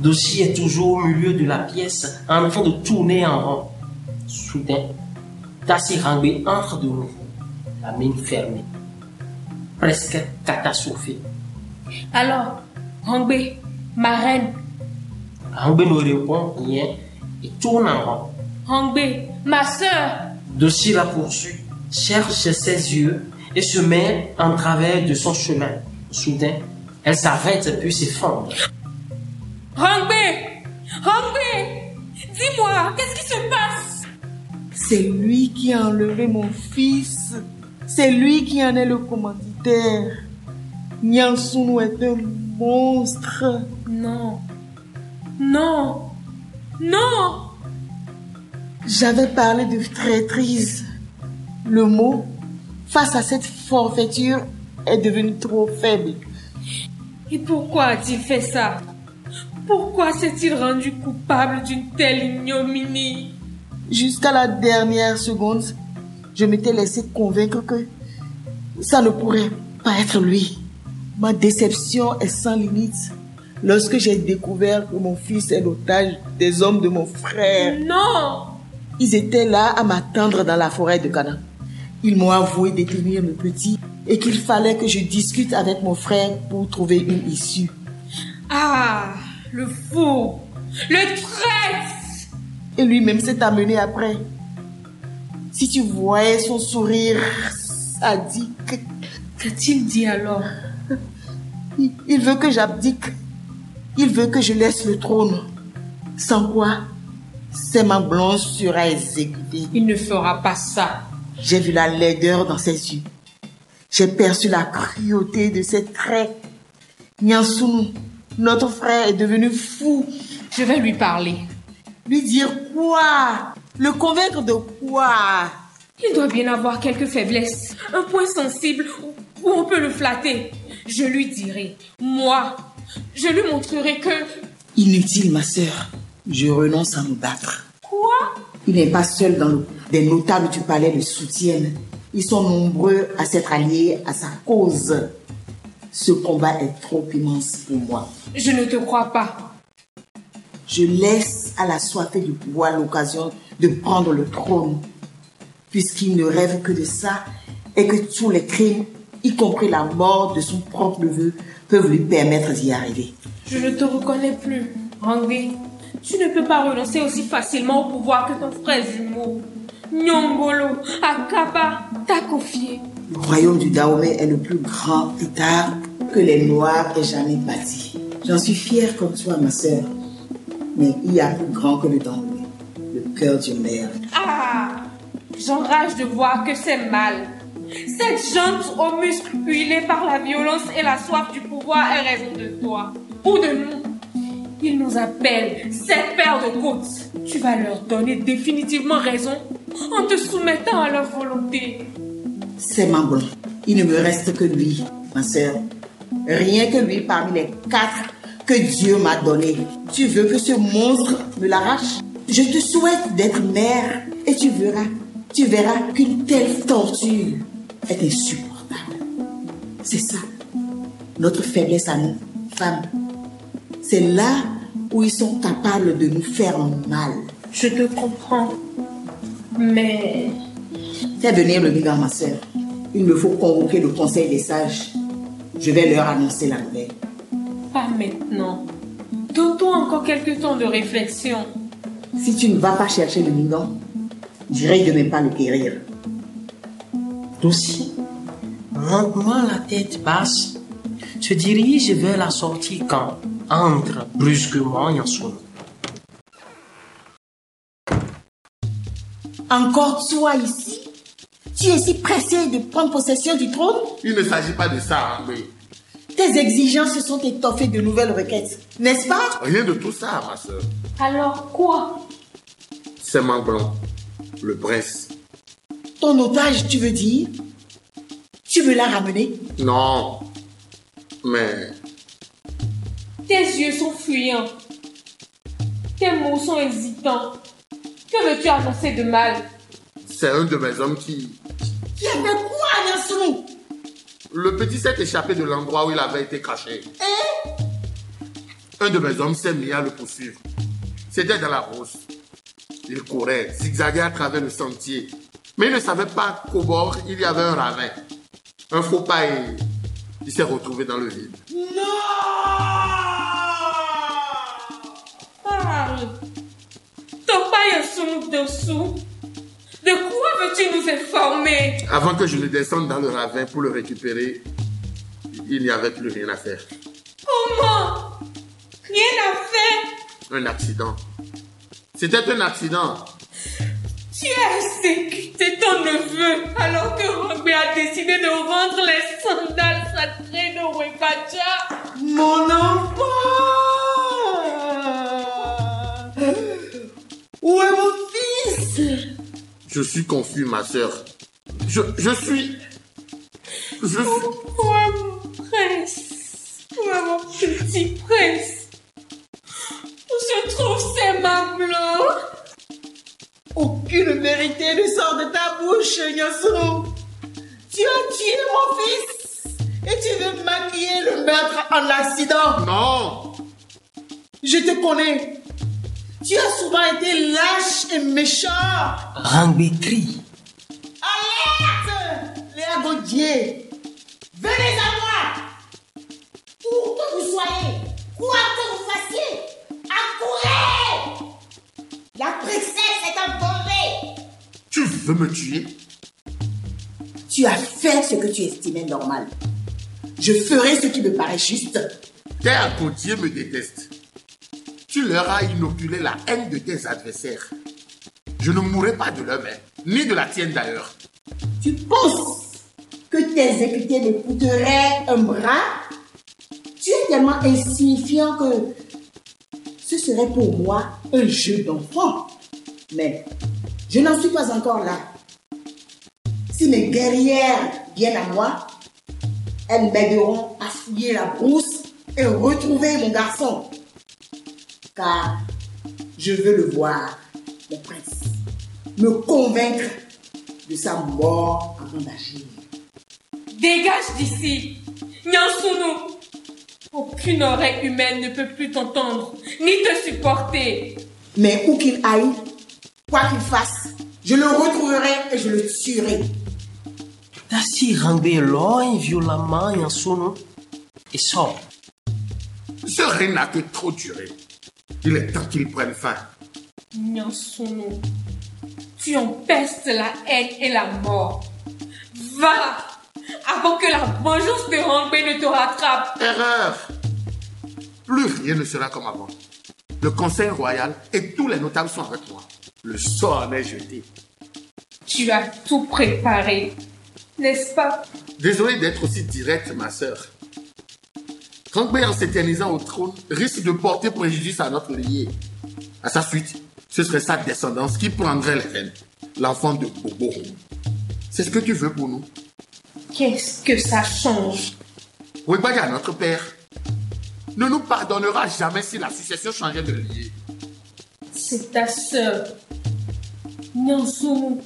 Dossi est toujours au milieu de la pièce en train de tourner en rond. Soudain, Tassi Rangbe entre de nouveau, la main fermée, presque catastrophée. Alors, Rangbe, ma reine. Rangbe ne répond rien et tourne en rond. Rangbe, ma sœur. Dossi la poursuit, cherche ses yeux et se met en travers de son chemin. Soudain, elle s'arrête puis s'effondre. Rangbe Rangbe Dis-moi, qu'est-ce qui se passe? C'est lui qui a enlevé mon fils. C'est lui qui en est le commanditaire. Nyansunu est un monstre. Non. Non. Non. J'avais parlé de traîtrise. Le mot, face à cette forfaiture, est devenu trop faible. Et pourquoi a-t-il fait ça? Pourquoi s'est-il rendu coupable d'une telle ignominie? Jusqu'à la dernière seconde, je m'étais laissé convaincre que ça ne pourrait pas être lui. Ma déception est sans limite lorsque j'ai découvert que mon fils est l'otage des hommes de mon frère. Non Ils étaient là à m'attendre dans la forêt de Cana. Ils m'ont avoué détenir le petit et qu'il fallait que je discute avec mon frère pour trouver une issue. Ah, le fou Le traître Et lui-même s'est amené après. Si tu voyais son sourire sadique. Qu'a-t-il dit alors? Il, il veut que j'abdique. Il veut que je laisse le trône. Sans quoi, c'est ma blanche sera exécutée. Il ne fera pas ça. J'ai vu la laideur dans ses yeux. J'ai perçu la cruauté de ses traits. Nyansunu, notre frère est devenu fou. Je vais lui parler. Lui dire quoi? Le convaincre de quoi? Il doit bien avoir quelques faiblesses, un point sensible où on peut le flatter. Je lui dirai, moi, je lui montrerai que... Inutile, ma sœur. Je renonce à me battre. Quoi? Il n'est pas seul dans le... Des notables du palais le soutiennent. Ils sont nombreux à s'être alliés à sa cause. Ce combat est trop immense pour moi. Je ne te crois pas. Je laisse à la soifée du pouvoir l'occasion de prendre le trône, puisqu'il ne rêve que de ça et que tous les crimes, y compris la mort de son propre neveu, peuvent lui permettre d'y arriver. Je ne te reconnais plus, Rangbi. Tu ne peux pas renoncer aussi facilement au pouvoir que ton frère jumeau. Nyongolo, Akaba, t'a confié. Le royaume du Dahomey est le plus grand État que les Noirs aient jamais bâti. J'en suis fière comme toi, ma sœur. Mais il y a plus grand que le Dahomey, le cœur d'une mère. Ah J'enrage de voir que c'est mal. Cette jante aux muscles huilés par la violence et la soif du pouvoir est raison de toi. Ou de nous. Ils nous appellent cette paire de côtes. Tu vas leur donner définitivement raison en te soumettant à leur volonté. C'est ma. Il ne me reste que lui, ma sœur. Rien que lui parmi les quatre que Dieu m'a donné. Tu veux que ce monstre me l'arrache? Je te souhaite d'être mère et tu verras, tu verras qu'une telle torture est insupportable. C'est ça, notre faiblesse à nous, femmes. C'est là où ils sont capables de nous faire mal. Je te comprends. Mais... Fais venir le brigand, ma sœur. Il me faut convoquer le conseil des sages. Je vais leur annoncer la nouvelle. Pas maintenant. Donne-toi encore quelques temps de réflexion. Si tu ne vas pas chercher le brigand, j'irai de même pas le guérir. D'aussi, lentement la tête basse, se dirige vers la sortie quand entre brusquement Yansunu. Encore toi ici Tu es si pressé de prendre possession du trône? Il ne s'agit pas de ça, hein, mais Tes exigences se sont étoffées de nouvelles requêtes, n'est-ce pas? Rien de tout ça, ma soeur. Alors quoi? C'est Manglon, le prince. Ton otage, tu veux dire? Tu veux la ramener? Non, mais Tes yeux sont fuyants. Tes mots sont hésitants. Que veux-tu annoncer de mal? C'est un de mes hommes qui... Qui a fait quoi, Yansunu Le petit s'est échappé de l'endroit où il avait été caché. un de mes hommes s'est mis à le poursuivre. C'était dans la brousse. Il courait, zigzaguait à travers le sentier. Mais il ne savait pas qu'au bord, il y avait un ravin. Un faux pas et il s'est retrouvé dans le vide. Ton paille sous dessous. De quoi veux-tu nous informer? Avant que je ne descende dans le ravin pour le récupérer, il n'y avait plus rien à faire. Comment Rien à faire Un accident. C'était un accident. Tu as exécuté ton neveu alors que Rambé a décidé de rendre les sandales sacrées de Wekacha. Mon enfant Je suis confus, ma soeur. Je, je suis... Je suis... Où est mon prince mon petit prince Où se trouvent ces blancs Aucune vérité ne sort de ta bouche, Yassou. Tu as tué mon fils et tu veux maquiller le meurtre en accident. Non Je te connais. Tu as souvent été lâche et méchant. Rangbe crie. Alerte Léa Gaudier Venez à moi Où que vous soyez, quoi que vous fassiez, accourez La princesse est en danger Tu veux me tuer? Tu as fait ce que tu estimais normal. Je ferai ce qui me paraît juste. Tes Gautier me détestent. Tu leur as inoculé la haine de tes adversaires. Je ne mourrai pas de leur main, ni de la tienne d'ailleurs. Tu penses que tes exécutés me un bras? Tu es tellement insignifiant que ce serait pour moi un jeu d'enfant. Mais je n'en suis pas encore là. Si mes guerrières viennent à moi, elles m'aideront à fouiller la brousse et retrouver mon garçon. Car je veux le voir, mon prince, me convaincre de sa mort avant d'agir. Dégage d'ici Nyansunu Aucune oreille humaine ne peut plus t'entendre, ni te supporter. Mais où qu'il aille, quoi qu'il fasse, je le retrouverai et je le tuerai. Tassi loin violemment en son et sort. Ce règne n'a que trop duré. Il est temps qu'il prenne fin. Nyansunu, tu empestes la haine et la mort. Va avant que la vengeance de Rangbe ne te rattrape. Erreur Plus rien ne sera comme avant. Le conseil royal et tous les notables sont avec moi. Le sort en est jeté. Tu as tout préparé, n'est-ce pas? Désolé d'être aussi direct, ma sœur. Rangbe, en s'éternisant au trône, risque de porter préjudice à notre lié. À sa suite, ce serait sa descendance qui prendrait les rênes. L'enfant de Bobo. C'est ce que tu veux pour nous. Qu'est-ce que ça change? Wegbaga, notre père, ne nous pardonnera jamais si la succession changeait de lié. C'est ta sœur. Nyansunu.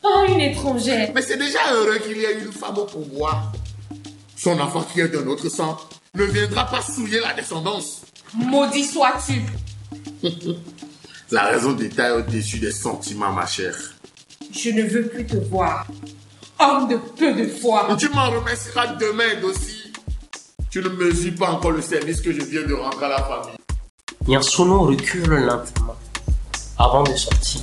Pas une étrangère. Mais c'est déjà heureux qu'il y ait une femme au pouvoir. Son enfant qui est d'un autre sang ne viendra pas souiller la descendance. Maudit sois-tu. La raison d'État est au-dessus des sentiments, ma chère. Je ne veux plus te voir. Homme de peu de foi. Tu m'en remercieras demain aussi. Tu ne mesures pas encore le service que je viens de rendre à la famille. Nyansono recule lentement avant de sortir.